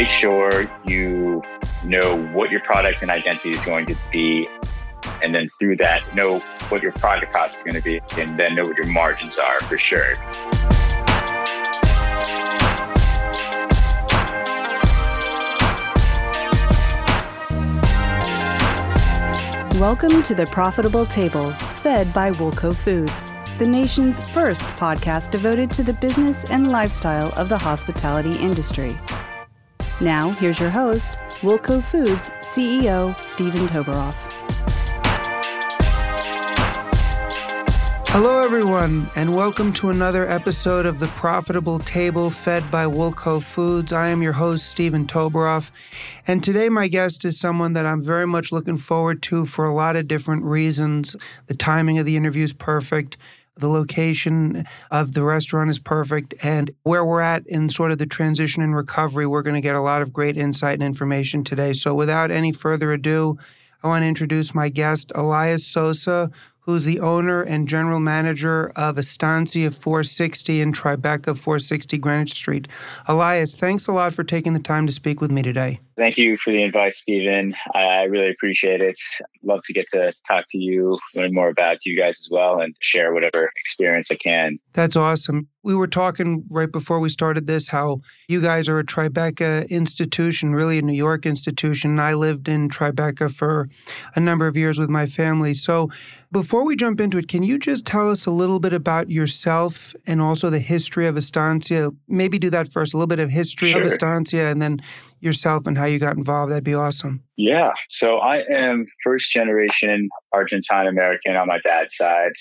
make sure you know what your product and identity is going to be. And then through that, know what your product cost is going to be, and then know what your margins are for sure. Welcome to the Profitable Table, fed by Woolco Foods, the nation's first podcast devoted to the business and lifestyle of the hospitality industry. Now, here's your host, Woolco Foods CEO Steven Toberoff. Hello, everyone, and welcome to another episode of the Profitable Table fed by Woolco Foods. I am your host, Steven Toberoff, and today my guest is someone that I'm very much looking forward to for a lot of different reasons. The timing of the interview is perfect. The location of the restaurant is perfect. And where we're at in sort of the transition and recovery, we're going to get a lot of great insight and information today. So, without any further ado, I want to introduce my guest, Elias Sosa, who's the owner and general manager of Estancia 460 in Tribeca 460 Greenwich Street. Elias, thanks a lot for taking the time to speak with me today. Thank you for the invite, Steven. I really appreciate it. Love to get to talk to you, learn more about you guys as well, and share whatever experience I can. That's awesome. We were talking right before we started this how you guys are a Tribeca institution, really a New York institution. I lived in Tribeca for a number of years with my family. So, before we jump into it, can you just tell us a little bit about yourself and also the history of Estancia? Maybe do that first, a little bit of history Sure. of Estancia, and then yourself and how you got involved. That'd be awesome. Yeah. So I am first generation Argentine American on my dad's side.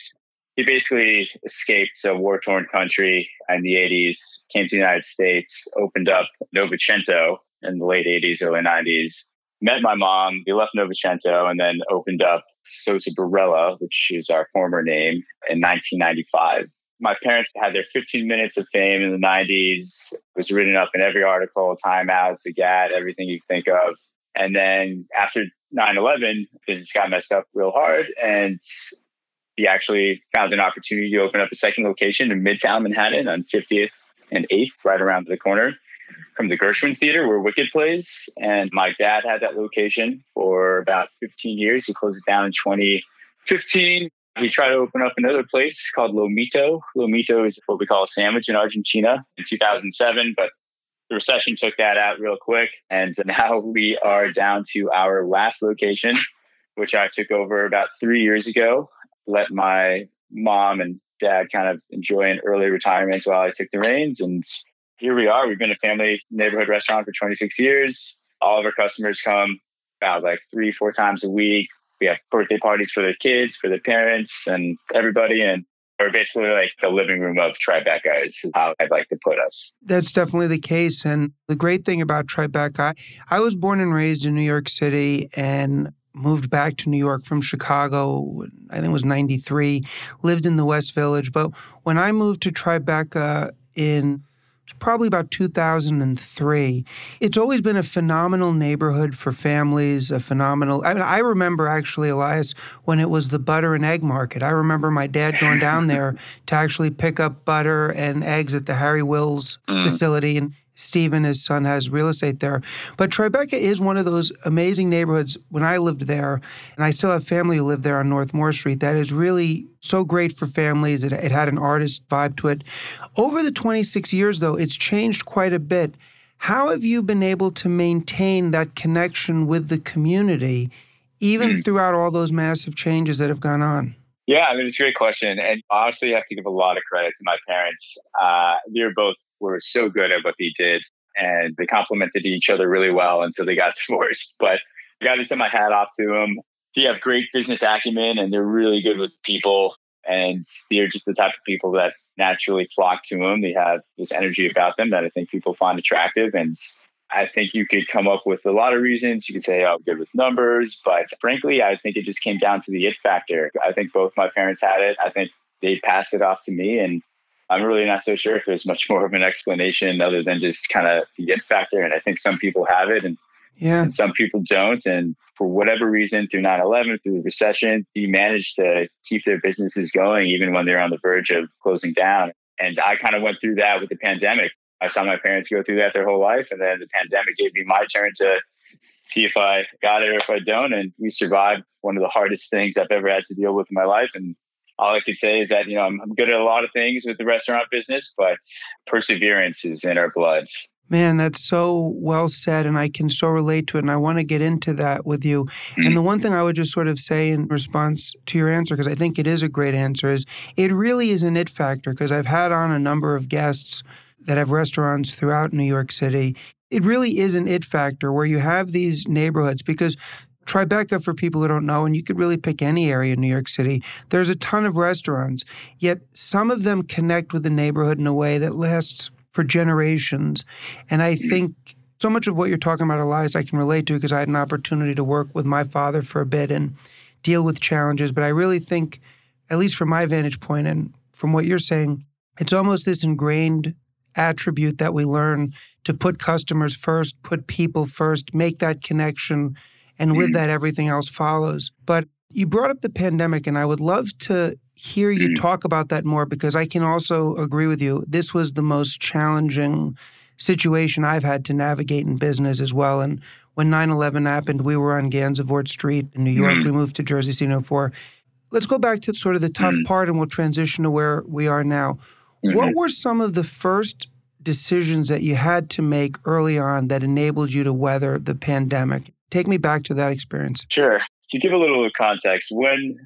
He basically escaped a war torn country in the 80s, came to the United States, opened up Novecento in the late 80s, early 90s. Met my mom. He left Novecento and then opened up Sosa Borella, which is our former name, in 1995 my parents had their 15 minutes of fame in the 90s. It was written up in every article, Time Out, Zagat, everything you think of. And then after 9 11, business got messed up real hard. And he actually found an opportunity to open up a second location in Midtown Manhattan on 50th and 8th, right around the corner from the Gershwin Theater where Wicked plays. And my dad had that location for about 15 years. He closed it down in 2015 we tried to open up another place called Lomito. Lomito is what we call a sandwich in Argentina in 2007, but the recession took that out real quick. And now we are down to our last location, which I took over about three years ago. Let my mom and dad kind of enjoy an early retirement while I took the reins. And here we are. We've been a family neighborhood restaurant for 26 years. All of our customers come about like three, four times a week we have birthday parties for the kids, for the parents, and everybody. And we're basically like the living room of Tribeca is how I'd like to put us. That's definitely the case. And the great thing about Tribeca, I was born and raised in New York City and moved back to New York from Chicago. I think it was 93, lived in the West Village. But when I moved to Tribeca in probably about 2003. It's always been a phenomenal neighborhood for families, a phenomenal. I mean, I remember actually, Elias, when it was the butter and egg market. I remember my dad going down there to actually pick up butter and eggs at the Harry Wils mm. facility. And Stephen, his son, has real estate there. But Tribeca is one of those amazing neighborhoods. When I lived there, and I still have family who live there on North Moore Street, that is really so great for families. It, it had an artist vibe to it. Over the 26 years, though, it's changed quite a bit. How have you been able to maintain that connection with the community, even throughout all those massive changes that have gone on? Yeah, I mean, it's a great question. And honestly, I have to give a lot of credit to my parents. Uh, they're both were so good at what they did and they complemented each other really well until they got divorced. But I got to tip my hat off to them. They have great business acumen and they're really good with people. And they're just the type of people that naturally flock to them. They have this energy about them that I think people find attractive. And I think you could come up with a lot of reasons. You could say, oh, I'm good with numbers. But frankly, I think it just came down to the it factor. I think both my parents had it. I think they passed it off to me. And I'm really not so sure if there's much more of an explanation other than just kind of the it factor. And I think some people have it and, yeah. and some people don't. And for whatever reason, through 9 11, through the recession, he managed to keep their businesses going even when they're on the verge of closing down. And I kind of went through that with the pandemic. I saw my parents go through that their whole life. And then the pandemic gave me my turn to see if I got it or if I don't. And we survived one of the hardest things I've ever had to deal with in my life. And all I could say is that, you know, I'm, I'm good at a lot of things with the restaurant business, but perseverance is in our blood. Man, that's so well said. And I can so relate to it. And I want to get into that with you. Mm-hmm. And the one thing I would just sort of say in response to your answer, because I think it is a great answer, is it really is an it factor. Because I've had on a number of guests that have restaurants throughout New York City. It really is an it factor where you have these neighborhoods because Tribeca, for people who don't know, and you could really pick any area in New York City, there's a ton of restaurants, yet some of them connect with the neighborhood in a way that lasts for generations. And I mm. think so much of what you're talking about, Elias, I can relate to because I had an opportunity to work with my father for a bit and deal with challenges. But I really think, at least from my vantage point and from what you're saying, it's almost this ingrained attribute that we learn to put customers first, put people first, make that connection. And with mm. that, everything else follows. But you brought up the pandemic, and I would love to hear you mm. talk about that more because I can also agree with you. This was the most challenging situation I've had to navigate in business as well. And when 9 11 happened, we were on Gansevoort Street in New York. Mm. We moved to Jersey City 04. Let's go back to sort of the tough mm. part and we'll transition to where we are now. Mm-hmm. What were some of the first decisions that you had to make early on that enabled you to weather the pandemic? Take me back to that experience. Sure. To give a little context, when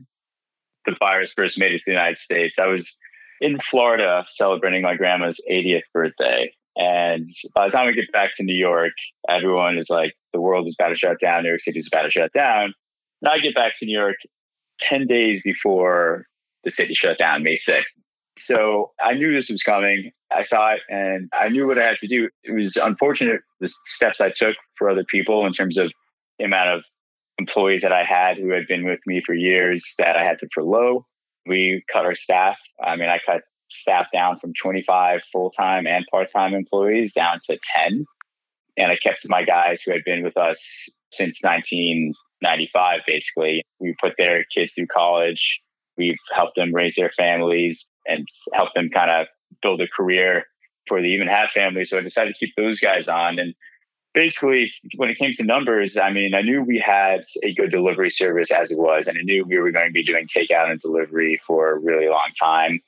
the virus first made it to the United States, I was in Florida celebrating my grandma's 80th birthday. And by the time we get back to New York, everyone is like, the world is about to shut down, New York City is about to shut down. And I get back to New York 10 days before the city shut down, May 6th. So I knew this was coming. I saw it and I knew what I had to do. It was unfortunate the steps I took for other people in terms of the amount of employees that I had who had been with me for years that I had to furlough. We cut our staff. I mean, I cut staff down from 25 full time and part time employees down to 10. And I kept my guys who had been with us since 1995, basically. We put their kids through college. We've helped them raise their families and helped them kind of build a career before they even have families. So I decided to keep those guys on. And basically, when it came to numbers, I mean, I knew we had a good delivery service as it was, and I knew we were going to be doing takeout and delivery for a really long time.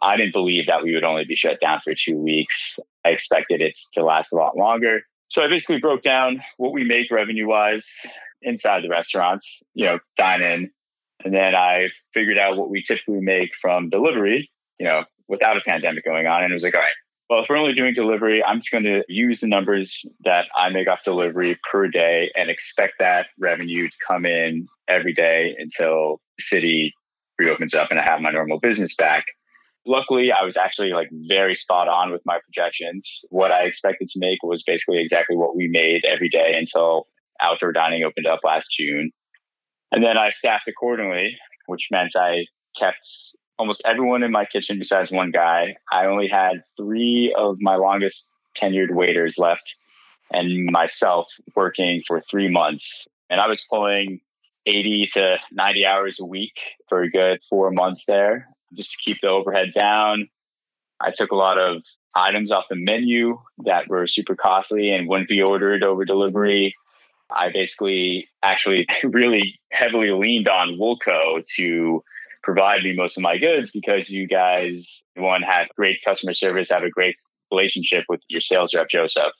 I didn't believe that we would only be shut down for two weeks. I expected it to last a lot longer. So I basically broke down what we make revenue wise inside the restaurants, you know, dine in. And then I figured out what we typically make from delivery you know, without a pandemic going on. And it was like, all right, well, if we're only doing delivery, I'm just going to use the numbers that I make off delivery per day and expect that revenue to come in every day until the city reopens up and I have my normal business back. Luckily, I was actually like very spot on with my projections. What I expected to make was basically exactly what we made every day until outdoor dining opened up last June. And then I staffed accordingly, which meant I kept almost everyone in my kitchen besides one guy. I only had three of my longest tenured waiters left and myself working for three months. And I was pulling 80 to 90 hours a week for a good four months there just to keep the overhead down. I took a lot of items off the menu that were super costly and wouldn't be ordered over delivery. I basically actually really heavily leaned on Woolco to provide me most of my goods because you guys, one, have great customer service, have a great relationship with your sales rep, Joseph.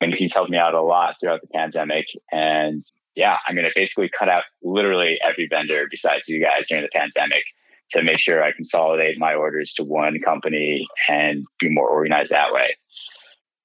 And he's helped me out a lot throughout the pandemic. And yeah, I'm going to basically cut out literally every vendor besides you guys during the pandemic to make sure I consolidate my orders to one company and be more organized that way.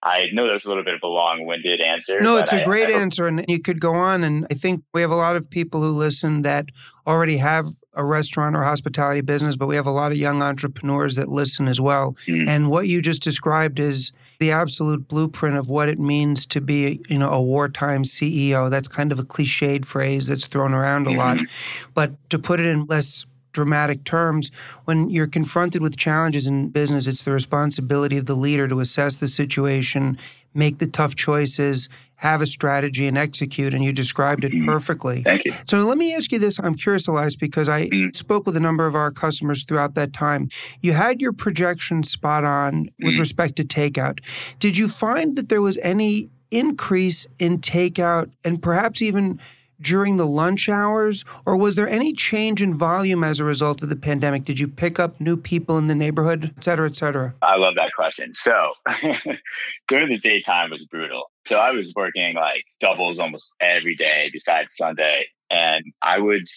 I know that was a little bit of a long winded answer. No, it's a great I, I answer. And you could go on. And I think we have a lot of people who listen that already have a restaurant or hospitality business, but we have a lot of young entrepreneurs that listen as well. Mm. And what you just described is the absolute blueprint of what it means to be, you know, a wartime CEO. That's kind of a cliched phrase that's thrown around a mm. lot. Mm-hmm. But to put it in less dramatic terms, when you're confronted with challenges in business, it's the responsibility of the leader to assess the situation, make the tough choices, have a strategy and execute, and you described it mm-hmm. perfectly. Thank you. So let me ask you this. I'm curious, Elias, because I mm. spoke with a number of our customers throughout that time. You had your projection spot on with mm. respect to takeout. Did you find that there was any increase in takeout and perhaps even during the lunch hours, or was there any change in volume as a result of the pandemic? Did you pick up new people in the neighborhood, et cetera, et cetera? I love that question. So during the daytime was brutal. So I was working like doubles almost every day besides Sunday. And I would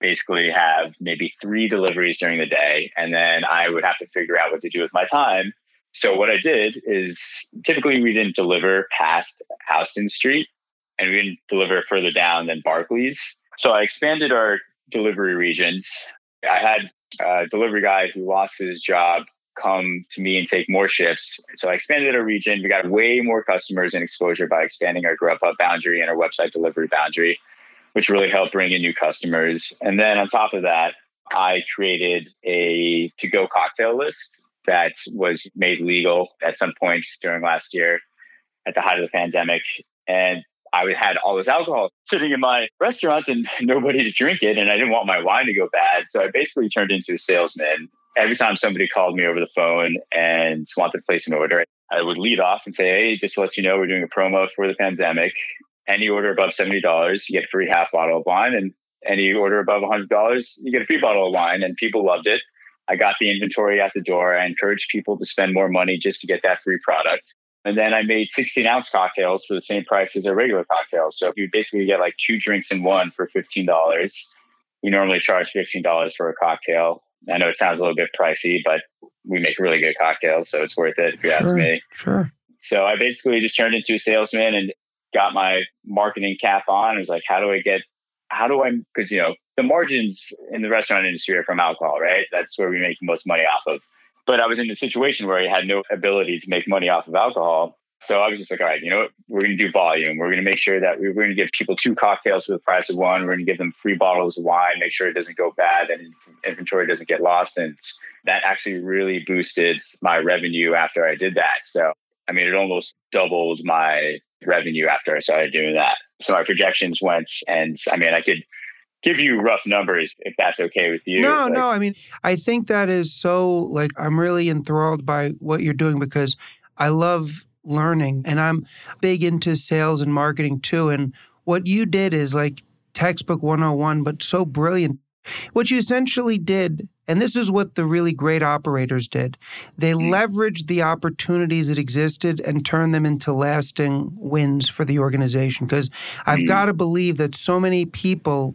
basically have maybe three deliveries during the day. And then I would have to figure out what to do with my time. So what I did is typically we didn't deliver past Houston Street and we didn't deliver further down than Barclays. So I expanded our delivery regions. I had a delivery guy who lost his job come to me and take more shifts. So I expanded our region. We got way more customers and exposure by expanding our Grubhub boundary and our website delivery boundary, which really helped bring in new customers. And then on top of that, I created a to go cocktail list that was made legal at some point during last year at the height of the pandemic. And I had all this alcohol sitting in my restaurant and nobody to drink it. And I didn't want my wine to go bad. So I basically turned into a salesman. Every time somebody called me over the phone and wanted to place an order, I would lead off and say, Hey, just to let you know, we're doing a promo for the pandemic. Any order above $70, you get a free half bottle of wine. And any order above $100, you get a free bottle of wine. And people loved it. I got the inventory at the door. I encouraged people to spend more money just to get that free product. And then I made 16 ounce cocktails for the same price as a regular cocktail. So you basically get like two drinks in one for $15. We normally charge $15 for a cocktail. I know it sounds a little bit pricey, but we make really good cocktails. So it's worth it if you sure, ask me. Sure. So I basically just turned into a salesman and got my marketing cap on. I was like, how do I get, how do I, because, you know, the margins in the restaurant industry are from alcohol, right? That's where we make the most money off of. But I was in a situation where I had no ability to make money off of alcohol. So I was just like, all right, you know what? We're going to do volume. We're going to make sure that we're going to give people two cocktails for the price of one. We're going to give them free bottles of wine, make sure it doesn't go bad and inventory doesn't get lost. And that actually really boosted my revenue after I did that. So, I mean, it almost doubled my revenue after I started doing that. So my projections went, and I mean, I could give you rough numbers if that's okay with you. No, like, no. I mean, I think that is so like I'm really enthralled by what you're doing because I love learning and I'm big into sales and marketing too. And what you did is like textbook 101, but so brilliant. What you essentially did, and this is what the really great operators did, they mm-hmm. leveraged the opportunities that existed and turned them into lasting wins for the organization. Because I've mm-hmm. got to believe that so many people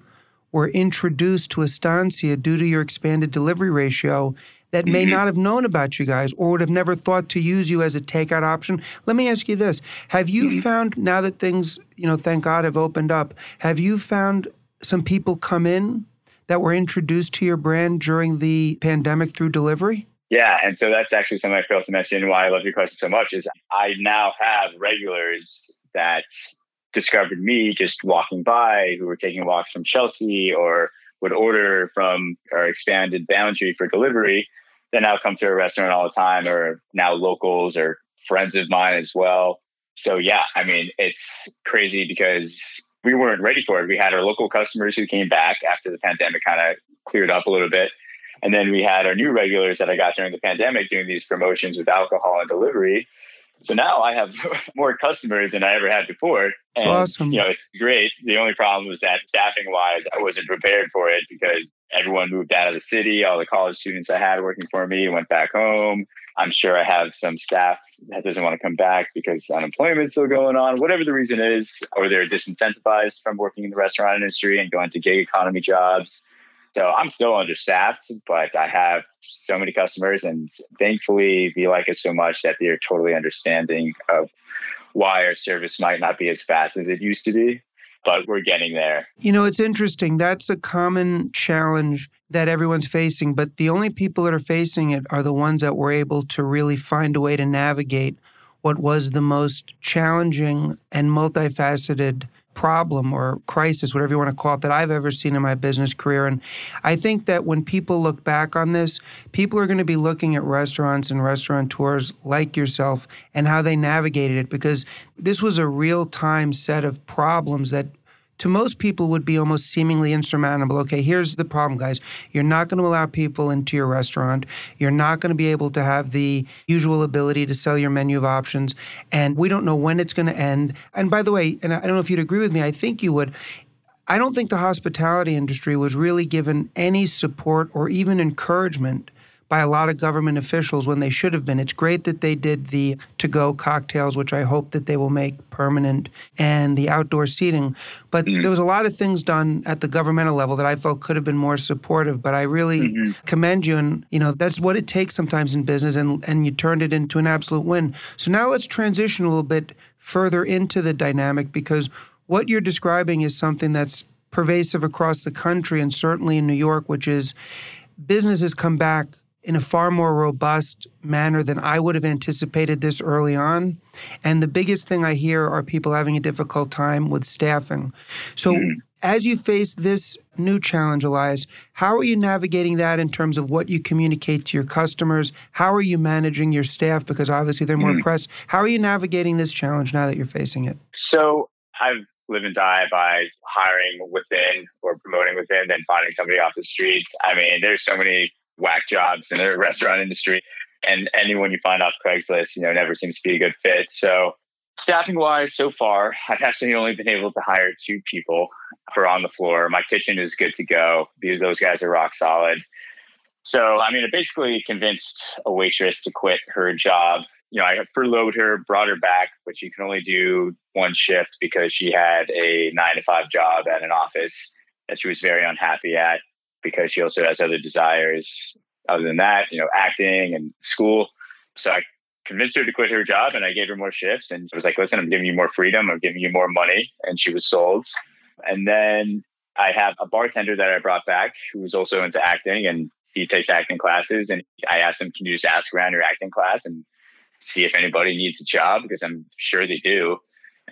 were introduced to Estancia due to your expanded delivery ratio that may mm-hmm. not have known about you guys or would have never thought to use you as a takeout option. Let me ask you this. Have you mm-hmm. found now that things, you know, thank God have opened up, have you found some people come in that were introduced to your brand during the pandemic through delivery? Yeah, and so that's actually something I failed to mention why I love your question so much is I now have regulars that discovered me just walking by who were taking walks from Chelsea or would order from our expanded boundary for delivery they now come to a restaurant all the time or now locals or friends of mine as well. So yeah i mean it's crazy because we weren't ready for it. We had our local customers who came back after the pandemic kind of cleared up a little bit. And then we had our new regulars that i got during the pandemic doing these promotions with alcohol and delivery so now I have more customers than I ever had before. And, awesome. you know, it's great. The only problem was that staffing wise, I wasn't prepared for it because everyone moved out of the city. All the college students I had working for me went back home. I'm sure I have some staff that doesn't want to come back because unemployment's still going on, whatever the reason is, or they're disincentivized from working in the restaurant industry and going to gig economy jobs. So I'm still understaffed, but I have so many customers, and thankfully, they like us so much that they're totally understanding of why our service might not be as fast as it used to be. But we're getting there. You know, it's interesting. That's a common challenge that everyone's facing, but the only people that are facing it are the ones that were able to really find a way to navigate what was the most challenging and multifaceted problem or crisis, whatever you want to call it, that I've ever seen in my business career. And I think that when people look back on this, people are going to be looking at restaurants and restaurateurs like yourself and how they navigated it because this was a real time set of problems that to most people would be almost seemingly insurmountable. Okay, here's the problem, guys. You're not going to allow people into your restaurant. You're not going to be able to have the usual ability to sell your menu of options. And we don't know when it's going to end. And by the way, and I don't know if you'd agree with me, I think you would. I don't think the hospitality industry was really given any support or even encouragement by a lot of government officials when they should have been. It's great that they did the to go cocktails, which I hope that they will make permanent, and the outdoor seating. But mm-hmm. there was a lot of things done at the governmental level that I felt could have been more supportive. But I really mm-hmm. commend you. And, you know, that's what it takes sometimes in business, and, and you turned it into an absolute win. So now let's transition a little bit further into the dynamic because what you're describing is something that's pervasive across the country and certainly in New York, which is businesses come back in a far more robust manner than I would have anticipated this early on. And the biggest thing I hear are people having a difficult time with staffing. So, mm. as you face this new challenge, Elias, how are you navigating that in terms of what you communicate to your customers? How are you managing your staff? Because obviously they're more mm. pressed. How are you navigating this challenge now that you're facing it? So, I've live and die by hiring within or promoting within than finding somebody off the streets. I mean, there's so many whack jobs in the restaurant industry. And anyone you find off Craigslist, you know, never seems to be a good fit. So staffing wise, so far, I've actually only been able to hire two people for on the floor. My kitchen is good to go because those guys are rock solid. So, I mean, I basically convinced a waitress to quit her job. You know, I furloughed her, brought her back, but she can only do one shift because she had a nine to five job at an office that she was very unhappy at because she also has other desires other than that, you know, acting and school. So I convinced her to quit her job and I gave her more shifts and I was like, listen, I'm giving you more freedom, I'm giving you more money. And she was sold. And then I have a bartender that I brought back who was also into acting and he takes acting classes. And I asked him, can you just ask around your acting class and see if anybody needs a job? Because I'm sure they do.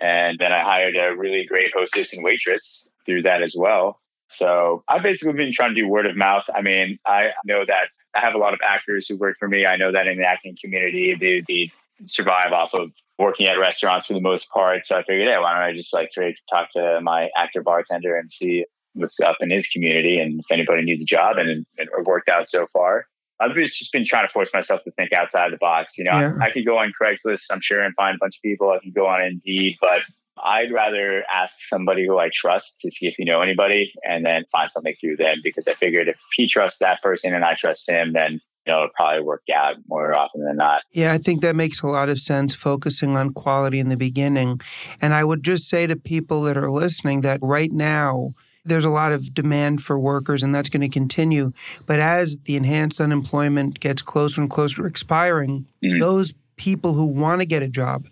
And then I hired a really great hostess and waitress through that as well. So I've basically been trying to do word of mouth. I mean, I know that I have a lot of actors who work for me. I know that in the acting community, they, they survive off of working at restaurants for the most part. So I figured, hey, why don't I just like try to talk to my actor bartender and see what's up in his community and if anybody needs a job and, and it worked out so far. I've just been trying to force myself to think outside the box. You know, yeah. I, I could go on Craigslist, I'm sure, and find a bunch of people. I can go on Indeed, but I'd rather ask somebody who I trust to see if you know anybody and then find something through them because I figured if he trusts that person and I trust him, then you know, it'll probably work out more often than not. Yeah, I think that makes a lot of sense, focusing on quality in the beginning. And I would just say to people that are listening that right now, there's a lot of demand for workers, and that's going to continue. But as the enhanced unemployment gets closer and closer to expiring, mm-hmm. those people who want to get a job,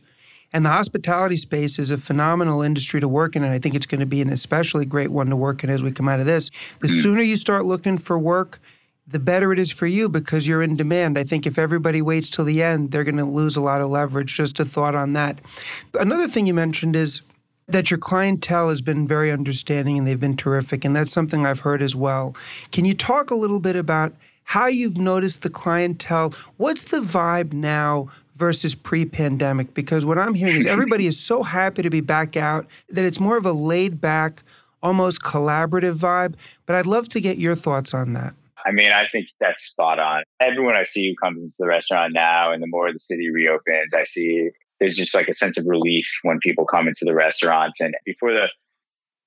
and the hospitality space is a phenomenal industry to work in. And I think it's going to be an especially great one to work in as we come out of this. The mm-hmm. sooner you start looking for work, the better it is for you because you're in demand. I think if everybody waits till the end, they're going to lose a lot of leverage. Just a thought on that. Another thing you mentioned is that your clientele has been very understanding and they've been terrific. And that's something I've heard as well. Can you talk a little bit about how you've noticed the clientele? What's the vibe now versus pre-pandemic because what I'm hearing is everybody is so happy to be back out that it's more of a laid back, almost collaborative vibe. But I'd love to get your thoughts on that. I mean, I think that's spot on. Everyone I see who comes into the restaurant now, and the more the city reopens, I see there's just like a sense of relief when people come into the restaurants. And before the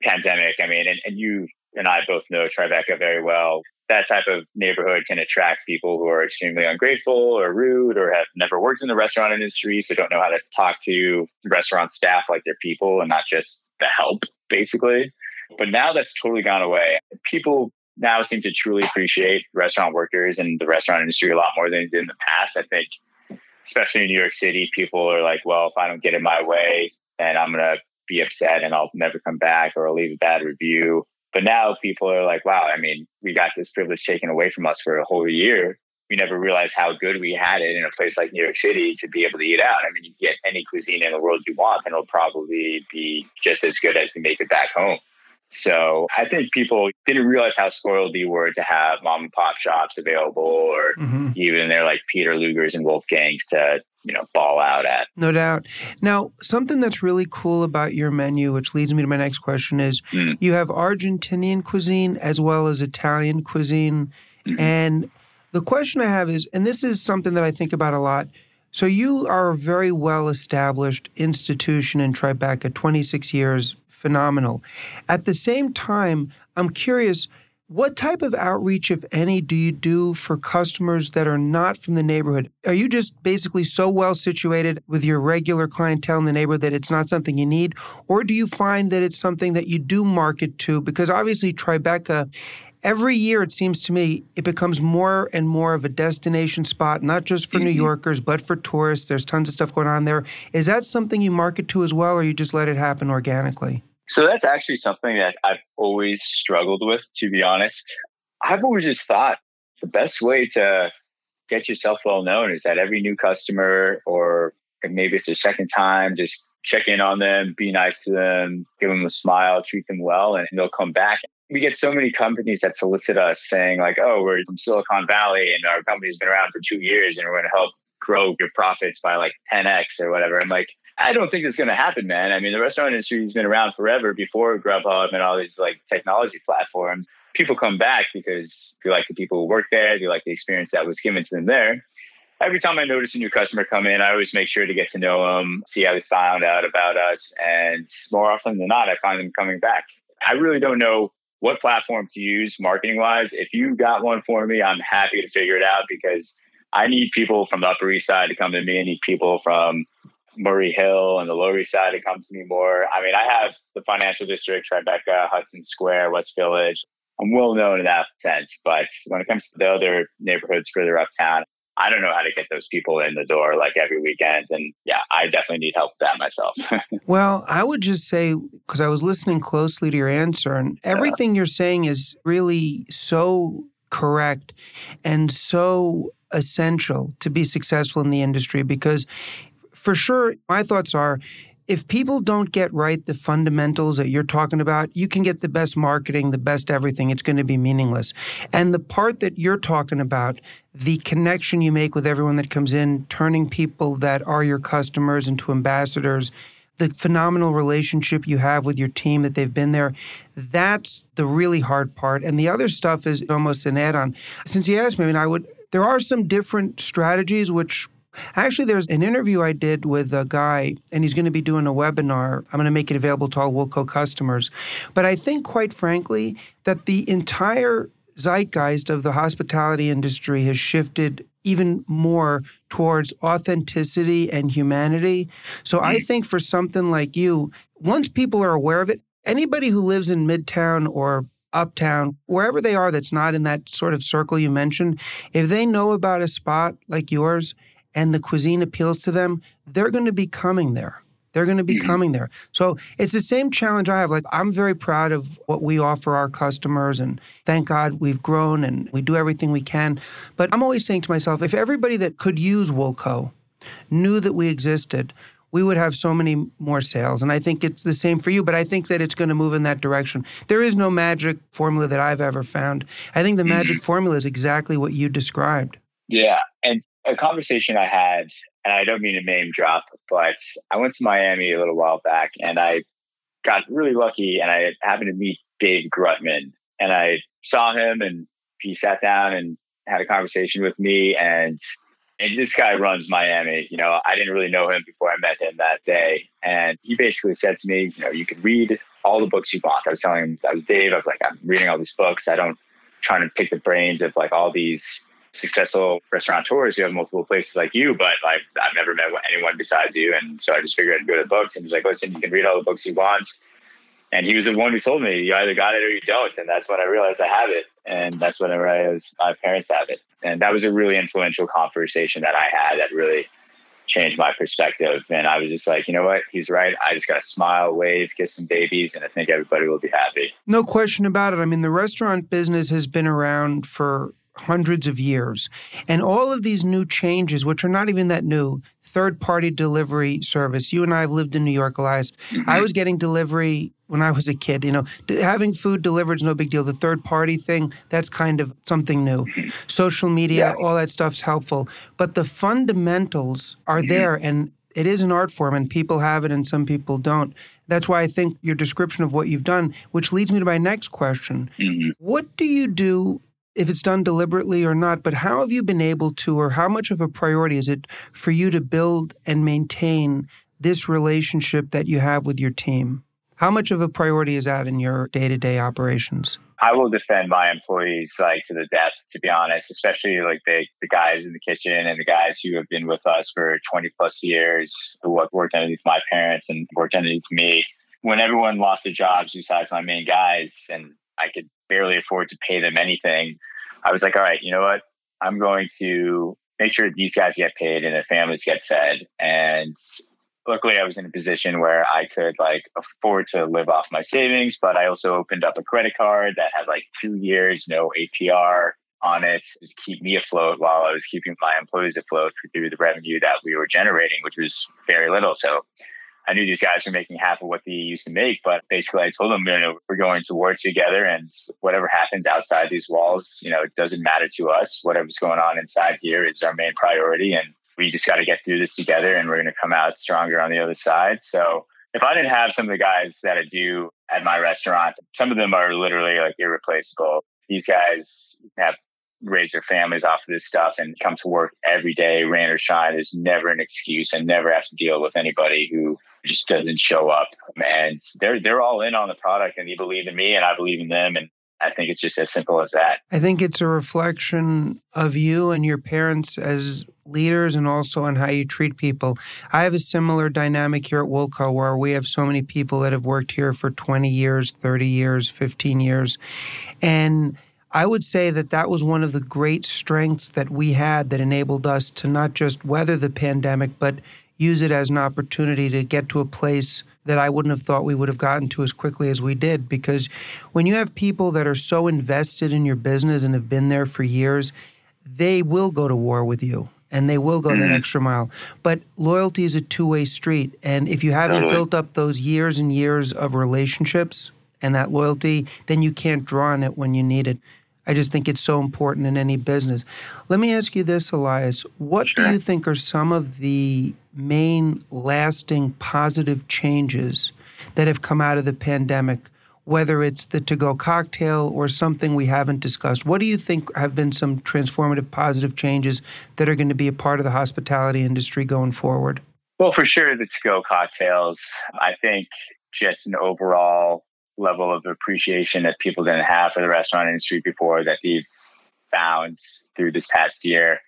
pandemic, I mean, and, and you and I both know Tribeca very well that type of neighborhood can attract people who are extremely ungrateful or rude or have never worked in the restaurant industry, so don't know how to talk to restaurant staff like they're people and not just the help, basically. But now that's totally gone away. People now seem to truly appreciate restaurant workers and the restaurant industry a lot more than they did in the past. I think, especially in New York City, people are like, well, if I don't get in my way, then I'm going to be upset and I'll never come back or I'll leave a bad review. But now people are like, wow, I mean, we got this privilege taken away from us for a whole year. we never realized how good we had it in a place like New York City to be able to eat out. I mean, you can get any cuisine in the world you want, and it'll probably be just as good as they make it back home. So I think people didn't realize how spoiled we were to have mom and pop shops available, or mm-hmm. even they're like Peter Luger's and Wolfgang's to you know ball out at. No doubt. Now, something that's really cool about your menu, which leads me to my next question, is mm. you have Argentinian cuisine as well as Italian cuisine, mm-hmm. and the question I have is, and this is something that I think about a lot. So you are a very well established institution in Tribeca, 26 years, phenomenal. At the same time, I'm curious, what type of outreach, if any, do you do for customers that are not from the neighborhood? Are you just basically so well situated with your regular clientele in the neighborhood that it's not something you need? Or do you find that it's something that you do market to? Because obviously, Tribeca every year it seems to me it becomes more and more of a destination spot not just for mm-hmm. new yorkers but for tourists. There's tons of stuff going on there. Is that something you market to as well or you just let it happen organically? So that's actually something that i've always struggled with to be honest. I've always just thought the best way to get yourself well known is that every new customer or maybe it's their second time just check in on them be nice to them give them a smile treat them well and they'll come back we get so many companies that solicit us saying like, "Oh, we're from Silicon Valley and our company's been around for two years and we're going to help grow your profits by like 10x or whatever." I'm like, I don't think it's going to happen, man. I mean, the restaurant industry has been around forever before Grubhub and all these like technology platforms. People come back because they like the people who work there, they like the experience that was given to them there. Every time I notice a new customer come in, I always make sure to get to know them, see how they found out about us, and more often than not, I find them coming back. I really don't know what platform to use marketing wise. If you got one for me, I'm happy to figure it out because I need people from the Upper East Side to come to me. I need people from Murray Hill and the Lower East Side to come to me more. I mean, I have the financial district, Tribeca, Hudson Square, West Village. I'm well known in that sense. But when it comes to the other neighborhoods further uptown, I don't know how to get those people in the door like every weekend. And yeah, I definitely need help with that myself. well, I would just say, because I was listening closely to your answer, and everything yeah. you're saying is really so correct and so essential to be successful in the industry because for sure my thoughts are if people don't get right the fundamentals that you're talking about, you can get the best marketing, the best everything. It's going to be meaningless. And the part that you're talking about, the connection you make with everyone that comes in, turning people that are your customers into ambassadors, the phenomenal relationship you have with your team that they've been there, that's the really hard part. And the other stuff is almost an add on. Since you asked me, I mean, I would, there are some different strategies which Actually, there's an interview I did with a guy, and he's going to be doing a webinar. I'm going to make it available to all Woolco customers. But I think, quite frankly, that the entire zeitgeist of the hospitality industry has shifted even more towards authenticity and humanity. So I mm. think for something like you, once people are aware of it, anybody who lives in Midtown or uptown, wherever they are that's not in that sort of circle you mentioned, if they know about a spot like yours and the cuisine appeals to them, they're going to be coming there. They're going to be mm-hmm. coming there. So it's the same challenge I have. Like, I'm very proud of what we offer our customers, and thank God we've grown and we do everything we can. But I'm always saying to myself, if everybody that could use Woolco knew that we existed, we would have so many more sales. And I think it's the same for you, but I think that it's going to move in that direction. There is no magic formula that I've ever found. I think the mm-hmm. magic formula is exactly what you described. Yeah. And a conversation I had, and I don't mean to name drop, but I went to Miami a little while back and I got really lucky and I happened to meet Dave Grutman and I saw him and he sat down and had a conversation with me and and this guy runs Miami. You know, I didn't really know him before I met him that day. And he basically said to me, you know, you can read all the books you want. I was telling him, I was Dave, I was like, I'm reading all these books. I don't trying to pick the brains of like all these successful restaurateurs who have multiple places like you, but like I've never met anyone besides you. And so I just figured I'd go to the books and he's like, listen, you can read all the books you want. And he was the one who told me you either got it or you don't. And that's when I realized I have it. And that's when I realized my parents have it. And that was a really influential conversation that I had that really changed my perspective. And I was just like, you know what? He's right. I just got to smile, wave, kiss some babies, and I think everybody will be happy. No question about it. I mean, the restaurant business has been around for hundreds of years. And all of these new changes, which are not even that new, third party delivery service. You and I have lived in New York, Elias. Mm-hmm. I was getting delivery when I was a kid. You know, having food delivered is no big deal. The third party thing, that's kind of something new. Mm-hmm. Social media, yeah. all that stuff's helpful. But the fundamentals are mm-hmm. there. And it is an art form, and people have it and some people don't. That's why I think your description of what you've done, which leads me to my next question. Mm-hmm. What do you do if it's done deliberately or not, but how have you been able to, or how much of a priority is it for you to build and maintain this relationship that you have with your team? How much of a priority is that in your day to day operations? I will defend my employees like to the death, to be honest, especially like the, the guys in the kitchen and the guys who have been with us for 20 plus years, who have worked underneath my parents and worked underneath me. When everyone lost their jobs besides my main guys and I could barely afford to pay them anything, I was like, all right, you know what? I'm going to make sure these guys get paid and their families get fed. And luckily, I was in a position where I could like afford to live off my savings, but I also opened up a credit card that had like two years, no APR on it to keep me afloat while I was keeping my employees afloat through the revenue that we were generating, which was very little. So I knew these guys were making half of what they used to make, but basically I told them, you know, we're going to war together and whatever happens outside these walls, you know, it doesn't matter to us. Whatever's going on inside here is our main priority. And we just got to get through this together and we're going to come out stronger on the other side. So if I didn't have some of the guys that I do at my restaurant, some of them are literally like irreplaceable. These guys have raised their families off of this stuff and come to work every day, rain or shine. There's never an excuse and never have to deal with anybody who just doesn't show up. And they're they're all in on the product and they believe in me and I believe in them. And I think it's just as simple as that. I think it's a reflection of you and your parents as leaders and also on how you treat people. I have a similar dynamic here at Woolco where we have so many people that have worked here for 20 years, 30 years, 15 years. And I would say that that was one of the great strengths that we had that enabled us to not just weather the pandemic, but use it as an opportunity to get to a place that I wouldn't have thought we would have gotten to as quickly as we did. Because when you have people that are so invested in your business and have been there for years, they will go to war with you and they will go mm-hmm. that extra mile. But loyalty is a two way street. And if you haven't totally. built up those years and years of relationships and that loyalty, then you can't draw on it when you need it. I just think it's so important in any business. Let me ask you this, Elias. What sure. do you think are some of the main lasting positive changes that have come out of the pandemic, whether it's the to go cocktail or something we haven't discussed? What do you think have been some transformative positive changes that are going to be a part of the hospitality industry going forward? Well, for sure, the to go cocktails. I think just an overall level of appreciation that people didn't have for the restaurant industry before that they've found through this past year.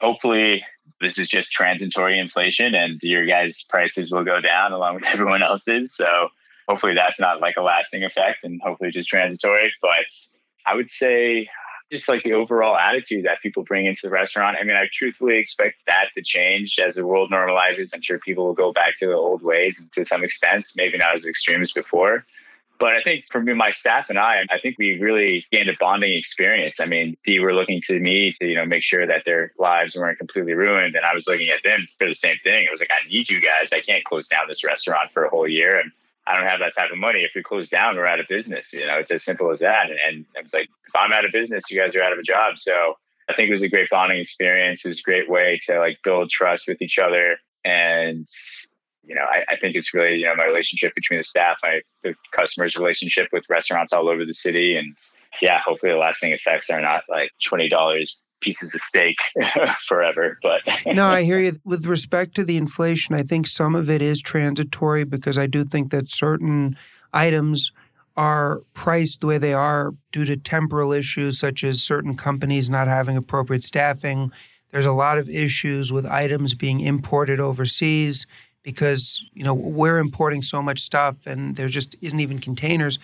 Hopefully, this is just transitory inflation and your guys' prices will go down along with everyone else's. So, hopefully, that's not like a lasting effect and hopefully just transitory. But I would say just like the overall attitude that people bring into the restaurant. I mean, I truthfully expect that to change as the world normalizes. I'm sure people will go back to the old ways to some extent, maybe not as extreme as before. But I think for me, my staff and I, I think we really gained a bonding experience. I mean, they were looking to me to, you know, make sure that their lives weren't completely ruined. And I was looking at them for the same thing. It was like, I need you guys. I can't close down this restaurant for a whole year. And I don't have that type of money. If we close down, we're out of business. You know, it's as simple as that. And, and I was like, if I'm out of business, you guys are out of a job. So I think it was a great bonding experience. It was a great way to like build trust with each other and you know, I, I, think it's really, you know, my relationship between the staff, my the customers' relationship with restaurants all over the city. And yeah, hopefully the lasting effects are not like twenty dollars pieces of steak forever. But no, I hear you. With respect to the inflation, I think some of it is transitory because I do think that certain items are priced the way they are due to temporal issues such as certain companies not having appropriate staffing. There's a lot of issues with items being imported overseas because you know we're importing so much stuff and there just isn't even containers.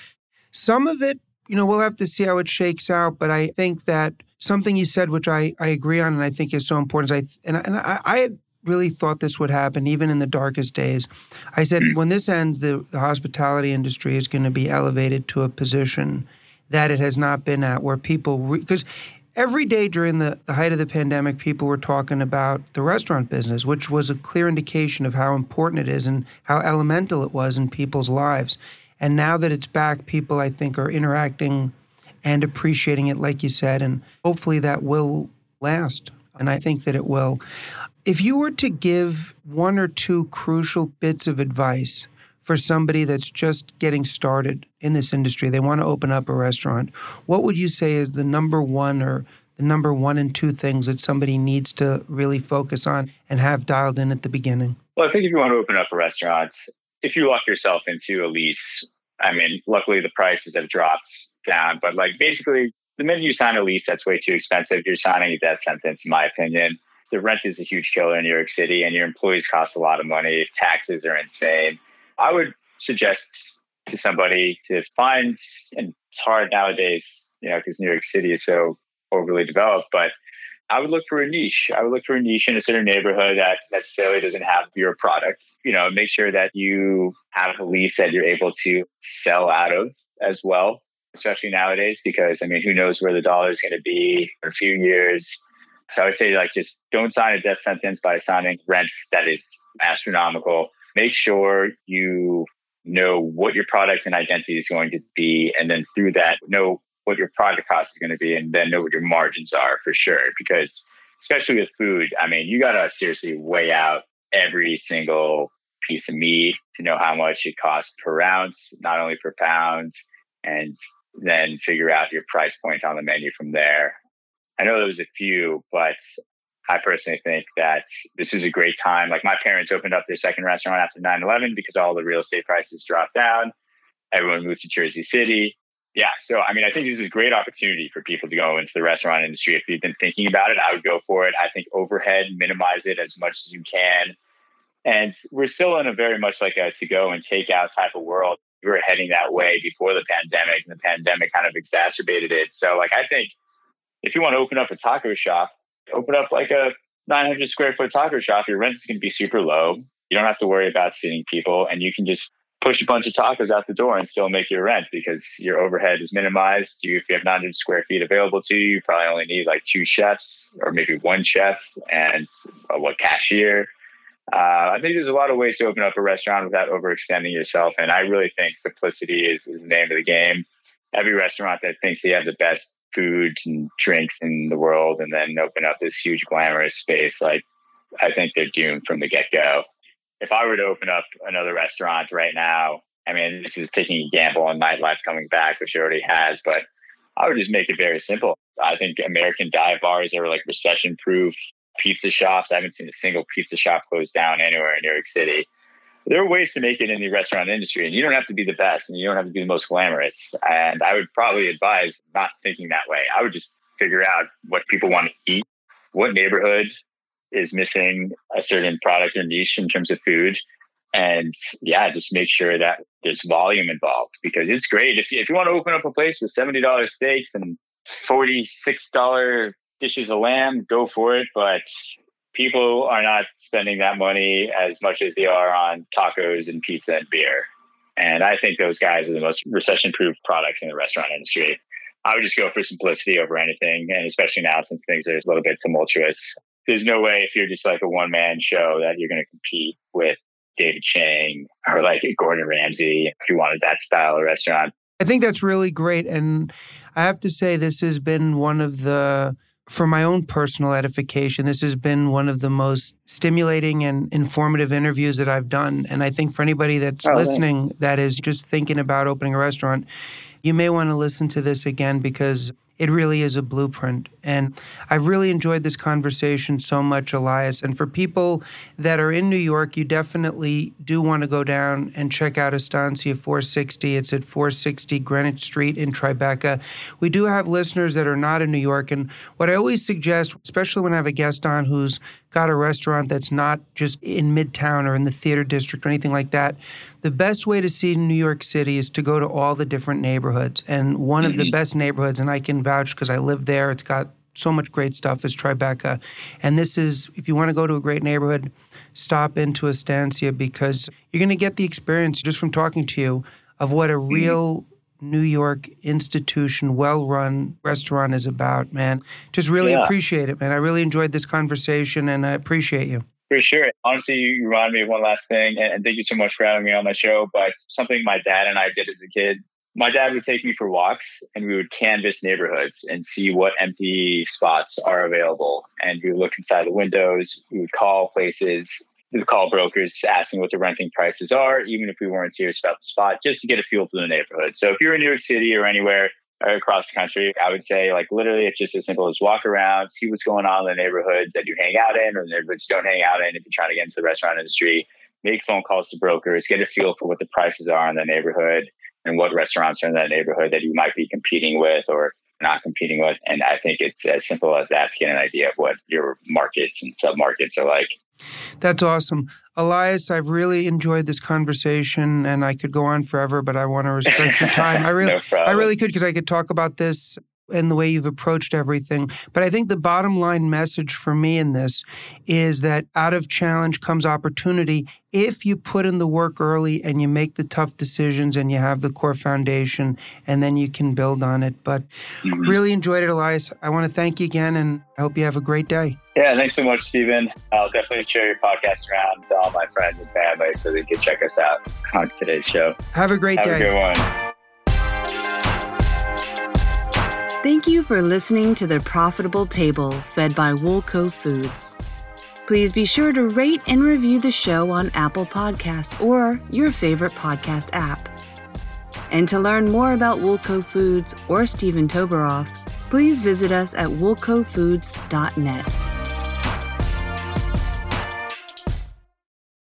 Some of it, you know, we'll have to see how it shakes out. But I think that something you said, which I, I agree on, and I think is so important. Is I and, and I, I had really thought this would happen even in the darkest days. I said mm. when this ends, the, the hospitality industry is going to be elevated to a position that it has not been at, where people because every day during the, the height of the pandemic, people were talking about the restaurant business, which was a clear indication of how important it is and how elemental it was in people's lives. And now that it's back, people, I think, are interacting and appreciating it, like you said, and hopefully that will last. And I think that it will. If you were to give one or two crucial bits of advice for somebody that's just getting started in this industry, they want to open up a restaurant, what would you say is the number one or the number one and two things that somebody needs to really focus on and have dialed in at the beginning? Well, I think if you want to open up a restaurant, if you lock yourself into a lease, I mean, luckily the prices have dropped down, but like basically the minute you sign a lease that's way too expensive, you're signing a death sentence, in my opinion. The rent is a huge killer in New York City, and your employees cost a lot of money. Taxes are insane. I would suggest to somebody to find, and it's hard nowadays, you know, because New York City is so overly developed, but I would look for a niche. I would look for a niche in a certain neighborhood that necessarily doesn't have your product. You know, make sure that you have a lease that you're able to sell out of as well, especially nowadays, because I mean, who knows where the dollar is going to be in a few years. So I would say, like, just don't sign a death sentence by signing rent that is astronomical make sure you know what your product and identity is going to be. And then through that, know what your product cost is going to be and then know what your margins are for sure. Because especially with food, I mean, you got to seriously weigh out every single piece of meat to know how much it costs per ounce, not only per pound, and then figure out your price point on the menu from there. I know there was a few, but I personally think that this is a great time. Like my parents opened up their second restaurant after 9 11 because all the real estate prices dropped down. Everyone moved to Jersey City. Yeah. So, I mean, I think this is a great opportunity for people to go into the restaurant industry. If you've been thinking about it, I would go for it. I think overhead, minimize it as much as you can. And we're still in a very much like a to go and take out type of world. We were heading that way before the pandemic, and the pandemic kind of exacerbated it. So, like, I think if you want to open up a taco shop, open up like a 900 square foot taco shop, your rent is going to be super low. You don't have to worry about seating people, and you can just push a bunch of tacos out the door and still make your rent because your overhead is minimized. You, if you have 900 square feet available to you, you probably only need like two chefs or maybe one chef and a what cashier. Uh, I think there's a lot of ways to open up a restaurant without overextending yourself, and I really think simplicity is, is the name of the game. Every restaurant that thinks they have the best food and drinks in the world and then open up this huge glamorous space like i think they're doomed from the get-go. If i were to open up another restaurant right now i mean this is taking a gamble on nightlife coming back which it already has but i would just make it very simple. I think american dive bars are like recession proof pizza shops. I haven't seen a single pizza shop close down anywhere in new york city there are ways to make it in the restaurant industry and you don't have to be the best and you don't have to be the most glamorous. And i would probably advise not thinking that way. I would just figure out what people want to eat. What neighborhood is missing a certain product or niche in terms of food? And yeah just make sure that there's volume involved because it's great. If you, if you want to open up a place with $70 steaks and $46 dishes of lamb go for it. But people are not spending that money as much as they are on tacos and pizza and beer. And I think those guys are the most recession proof products in the restaurant industry. I would just go for simplicity over anything. And especially now, since things are a little bit tumultuous, there's no way if you're just like a one man show that you're going to compete with David Chang or like Gordon Ramsay if you wanted that style of restaurant. I think that's really great. And I have to say, this has been one of the for my own personal edification, this has been one of the most stimulating and informative interviews that I've done. And I think for anybody that's oh, listening that is just thinking about opening a restaurant, you may want to listen to this again because it really is a blueprint. And I've really enjoyed this conversation so much, Elias. And for people that are in New York, you definitely do want to go down and check out Estancia 460. It's at 460 Greenwich Street in Tribeca. We do have listeners that are not in New York. And what I always suggest, especially when I have a guest on who's got a restaurant that's not just in Midtown or in the theater district or anything like that, the best way to see New York City is to go to all the different neighborhoods. And one mm-hmm. of the mm-hmm. best neighborhoods, and I can vouch because I live there, it's got so much great stuff, is Tribeca. And this is, if you want to go to a great neighborhood, stop into Estancia because you're going to get the experience just from talking to you of what a mm-hmm. real New York institution, well run restaurant is about, man. Just really Yeah. appreciate it, man. I really enjoyed this conversation and I appreciate you. For sure. Honestly, you remind me of one last thing, and and thank you so much for having me on my show. But something my dad and I did as a kid. My dad would take me for walks, and we would canvass neighborhoods and see what empty spots are available. And we would look inside the windows. We would call places. Would call brokers asking what the renting prices are, even if we weren't serious about the spot, just to get a feel for the neighborhood. So if you're in New York City or anywhere, across the country. I would say, like, literally, it's just as simple as walk around, see what's going on in the neighborhoods that you hang out in or the neighborhoods you don't hang out in if you're trying to get into the restaurant industry. Make phone calls to brokers, get a feel for what the prices are in the neighborhood and what restaurants are in that neighborhood that you might be competing with or not competing with. And I think it's as simple as that to get an idea of what your markets and submarkets are like. That's awesome. Elias, I've really enjoyed this conversation and I could go on forever, but I want to respect your time. I really no. I really could because I could talk about this and the way you've approached everything. But I think the bottom line message for me in this is that out of challenge comes opportunity if you put in the work early and you make the tough decisions and you have the core foundation and then you can build on it. But Mhm. really enjoyed it, Elias. I want to thank you again and I hope you have a great day. Yeah, thanks so much, Steven. I'll definitely share your podcast around to all my friends and family so they can check us out on today's show. Have a great Have day. Have a good one. Thank you for listening to The Profitable Table, fed by Woolco Foods. Please be sure to rate and review the show on Apple Podcasts or your favorite podcast app. And to learn more about Woolco Foods or Steven Toberoff, please visit us at woolcofoods.net.